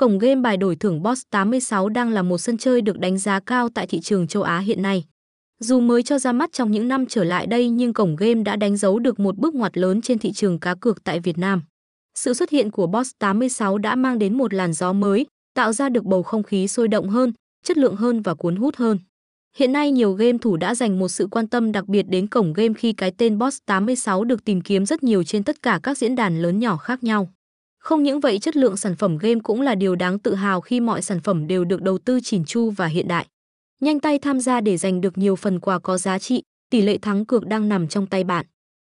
cổng game bài đổi thưởng Boss 86 đang là một sân chơi được đánh giá cao tại thị trường châu Á hiện nay. Dù mới cho ra mắt trong những năm trở lại đây nhưng cổng game đã đánh dấu được một bước ngoặt lớn trên thị trường cá cược tại Việt Nam. Sự xuất hiện của Boss 86 đã mang đến một làn gió mới, tạo ra được bầu không khí sôi động hơn, chất lượng hơn và cuốn hút hơn. Hiện nay nhiều game thủ đã dành một sự quan tâm đặc biệt đến cổng game khi cái tên Boss 86 được tìm kiếm rất nhiều trên tất cả các diễn đàn lớn nhỏ khác nhau. Không những vậy chất lượng sản phẩm game cũng là điều đáng tự hào khi mọi sản phẩm đều được đầu tư chỉn chu và hiện đại. Nhanh tay tham gia để giành được nhiều phần quà có giá trị, tỷ lệ thắng cược đang nằm trong tay bạn.